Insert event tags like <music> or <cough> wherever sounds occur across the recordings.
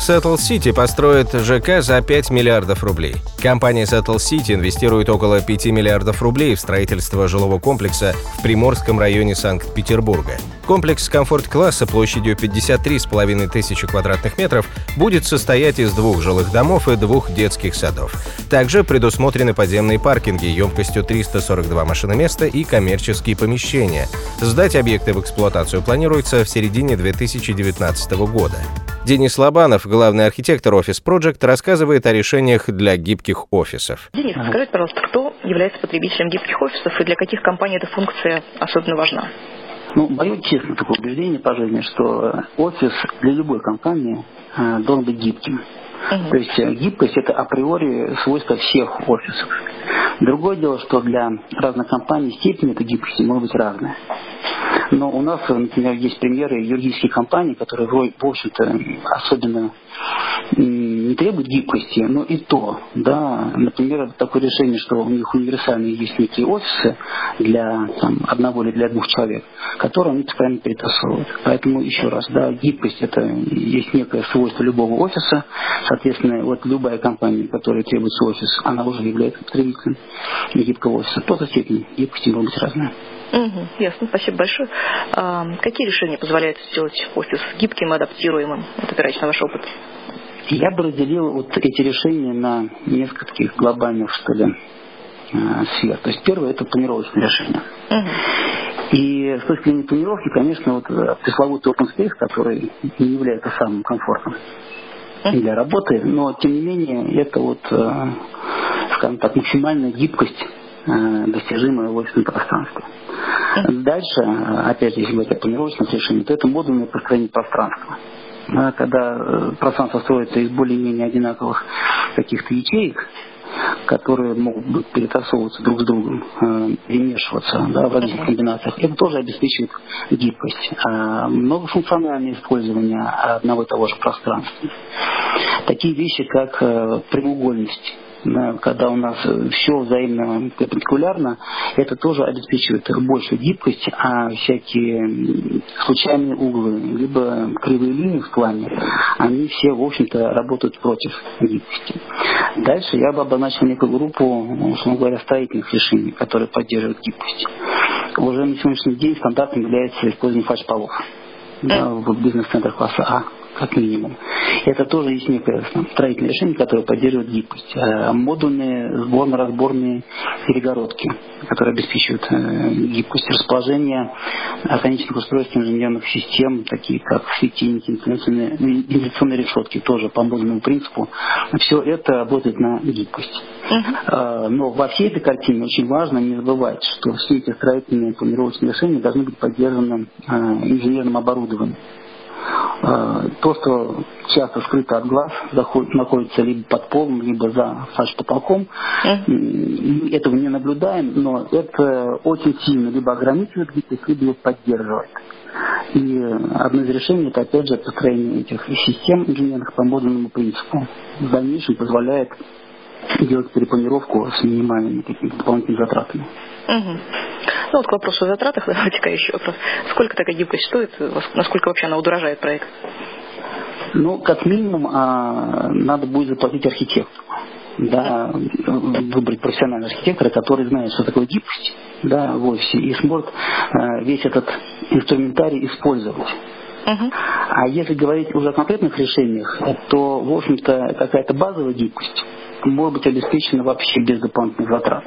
Settle City построит ЖК за 5 миллиардов рублей. Компания Settle City инвестирует около 5 миллиардов рублей в строительство жилого комплекса в Приморском районе Санкт-Петербурга. Комплекс комфорт-класса площадью 53,5 тысячи квадратных метров будет состоять из двух жилых домов и двух детских садов. Также предусмотрены подземные паркинги емкостью 342 машиноместа и коммерческие помещения. Сдать объекты в эксплуатацию планируется в середине 2019 года. Денис Лобанов, главный архитектор Office Project, рассказывает о решениях для гибких офисов. Денис, скажите, пожалуйста, кто является потребителем гибких офисов и для каких компаний эта функция особенно важна? Ну, мое честное такое убеждение по жизни, что офис для любой компании э, должен быть гибким. Угу. То есть э, гибкость это априори свойство всех офисов. Другое дело, что для разных компаний степень этой гибкости может быть разная. Но у нас, например, есть примеры юридических компаний, которые, в общем-то, особенно не требуют гибкости, но и то, да, например, такое решение, что у них универсальные есть некие офисы для там, одного или для двух человек, которые они постоянно перетасовывают. Поэтому еще раз, да, гибкость это есть некое свойство любого офиса, соответственно, вот любая компания, которая требуется офис, она уже является потребителем гибкого офиса. Тоже степень гибкости может быть разная. Угу, ясно, спасибо большое. А, какие решения позволяют сделать офис гибким и адаптируемым? Вот опираясь на ваш опыт. Я бы разделил вот эти решения на несколько таких глобальных, что ли, э, сфер. То есть первое это планировочное решение. И с точки зрения планировки, конечно, вот э, пресловутый open space, который не является самым комфортным для работы, но тем не менее это вот, э, скажем так, максимальная гибкость достижимая в офисном пространстве. Дальше, опять же, если говорить о планировочном решении, то это модульное построение пространства когда э, пространство строится из более-менее одинаковых каких-то ячеек, которые могут перетасовываться друг с другом, э, перемешиваться да, в разных комбинациях, это тоже обеспечивает гибкость. А многофункциональное использование одного и того же пространства. Такие вещи, как э, прямоугольность когда у нас все взаимно перпендикулярно, это тоже обеспечивает большую гибкость, а всякие случайные углы, либо кривые линии в плане, они все, в общем-то, работают против гибкости. Дальше я бы обозначил некую группу, условно говоря, строительных решений, которые поддерживают гибкость. Уже на сегодняшний день стандартом является использование фальш-полов да, в бизнес-центрах класса А как минимум. Это тоже есть некое строительное решение, которое поддерживает гибкость. Э, модульные сборно-разборные перегородки, которые обеспечивают э, гибкость расположения конечных устройств инженерных систем, такие как светильники, вентиляционные решетки, тоже по модульному принципу. Все это работает на гибкость. Uh-huh. Но во всей этой картине очень важно не забывать, что все эти строительные планировочные решения должны быть поддержаны инженерным оборудованием. Э, то, что часто скрыто от глаз, заходит, находится либо под полом, либо за фальш-потолком. Mm. Этого не наблюдаем, но это очень сильно либо ограничивает гибкость, либо ее поддерживает. И одно из решений это опять же построение этих систем инженерных по модульному принципу. В дальнейшем позволяет делать перепланировку с минимальными такими дополнительными затратами. Угу. Ну вот к вопросу о затратах, <laughs> давайте-ка еще вопрос. Сколько такая гибкость стоит? Насколько вообще она удорожает проект? Ну, как минимум, а, надо будет заплатить архитектору. Да, выбрать профессионального архитектора, который знает, что такое гибкость да, в офисе, и сможет а, весь этот инструментарий использовать. Uh-huh. А если говорить уже о конкретных решениях, то, в общем-то, какая-то базовая гибкость может быть обеспечена вообще без дополнительных затрат.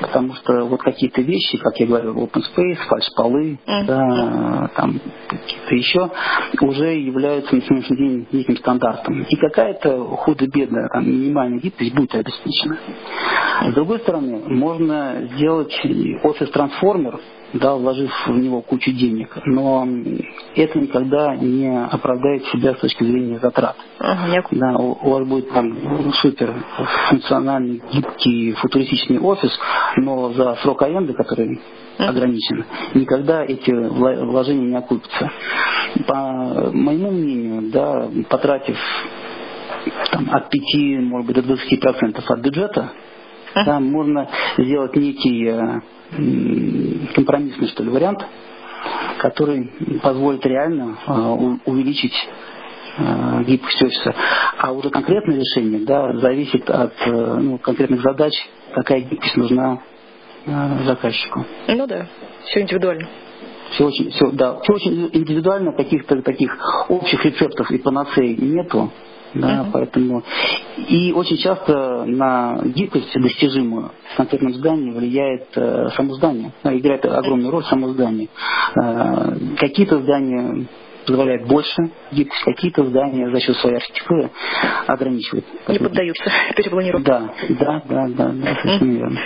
Потому что вот какие-то вещи, как я говорил, open space, фальш-полы, mm-hmm. да, там какие-то еще, уже являются на сегодняшний день неким стандартом. И какая-то худо-бедная там, минимальная гибкость будет обеспечена. С другой стороны, можно сделать офис-трансформер, да, вложив в него кучу денег, но это никогда не оправдает себя с точки зрения затрат. Ага, да, у, у вас будет там супер функциональный, гибкий, футуристичный офис, но за срок аренды, который ограничен, никогда эти вложения не окупятся. По моему мнению, да, потратив там, от 5, может быть, до 20 процентов от бюджета, там можно сделать некий э, компромиссный, что ли, вариант, который позволит реально э, увеличить э, гибкость офиса. А уже конкретное решение да, зависит от ну, конкретных задач, какая гибкость нужна заказчику. Ну да, все индивидуально. Все очень, все, да, все очень индивидуально, каких-то таких общих рецептов и панацеи нету. Да, uh-huh. поэтому и очень часто на гибкость достижимую в конкретном здании влияет э, само здание, да, играет огромную роль само здание. Э, какие-то здания позволяют больше гибкость, какие-то здания за счет своей архитектуры ограничивают. Не поддаются перепланировке. Да, да, да, да, да, совершенно верно.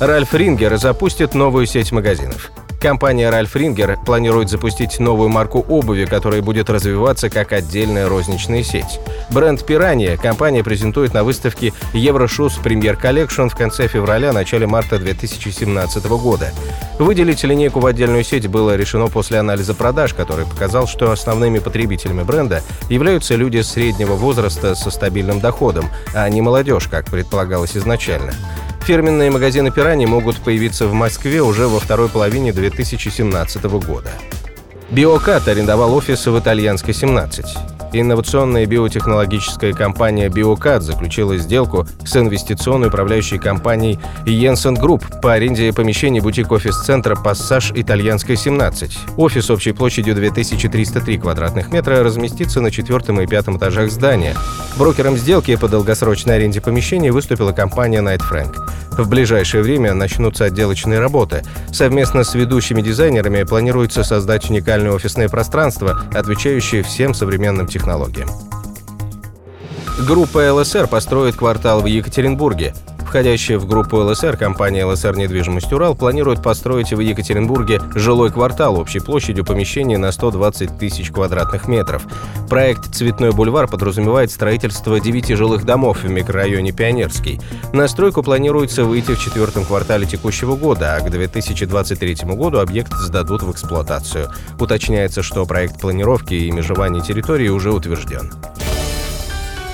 Ральф Рингер запустит новую сеть магазинов. Компания Ralf Ringer планирует запустить новую марку обуви, которая будет развиваться как отдельная розничная сеть. Бренд «Пиранья» компания презентует на выставке Euro Shoes Premiere Collection в конце февраля-начале марта 2017 года. Выделить линейку в отдельную сеть было решено после анализа продаж, который показал, что основными потребителями бренда являются люди среднего возраста со стабильным доходом, а не молодежь, как предполагалось изначально. Фирменные магазины «Пирани» могут появиться в Москве уже во второй половине 2017 года. Биокат арендовал офис в Итальянской 17. Инновационная биотехнологическая компания Биокат заключила сделку с инвестиционной управляющей компанией Jensen Group по аренде помещений бутик-офис-центра «Пассаж Итальянской 17». Офис общей площадью 2303 квадратных метра разместится на четвертом и пятом этажах здания. Брокером сделки по долгосрочной аренде помещений выступила компания Night Frank. В ближайшее время начнутся отделочные работы. Совместно с ведущими дизайнерами планируется создать уникальное офисное пространство, отвечающее всем современным технологиям. Группа ЛСР построит квартал в Екатеринбурге. Входящая в группу ЛСР компания ЛСР «Недвижимость Урал» планирует построить в Екатеринбурге жилой квартал общей площадью помещений на 120 тысяч квадратных метров. Проект «Цветной бульвар» подразумевает строительство 9 жилых домов в микрорайоне Пионерский. На стройку планируется выйти в четвертом квартале текущего года, а к 2023 году объект сдадут в эксплуатацию. Уточняется, что проект планировки и межевания территории уже утвержден.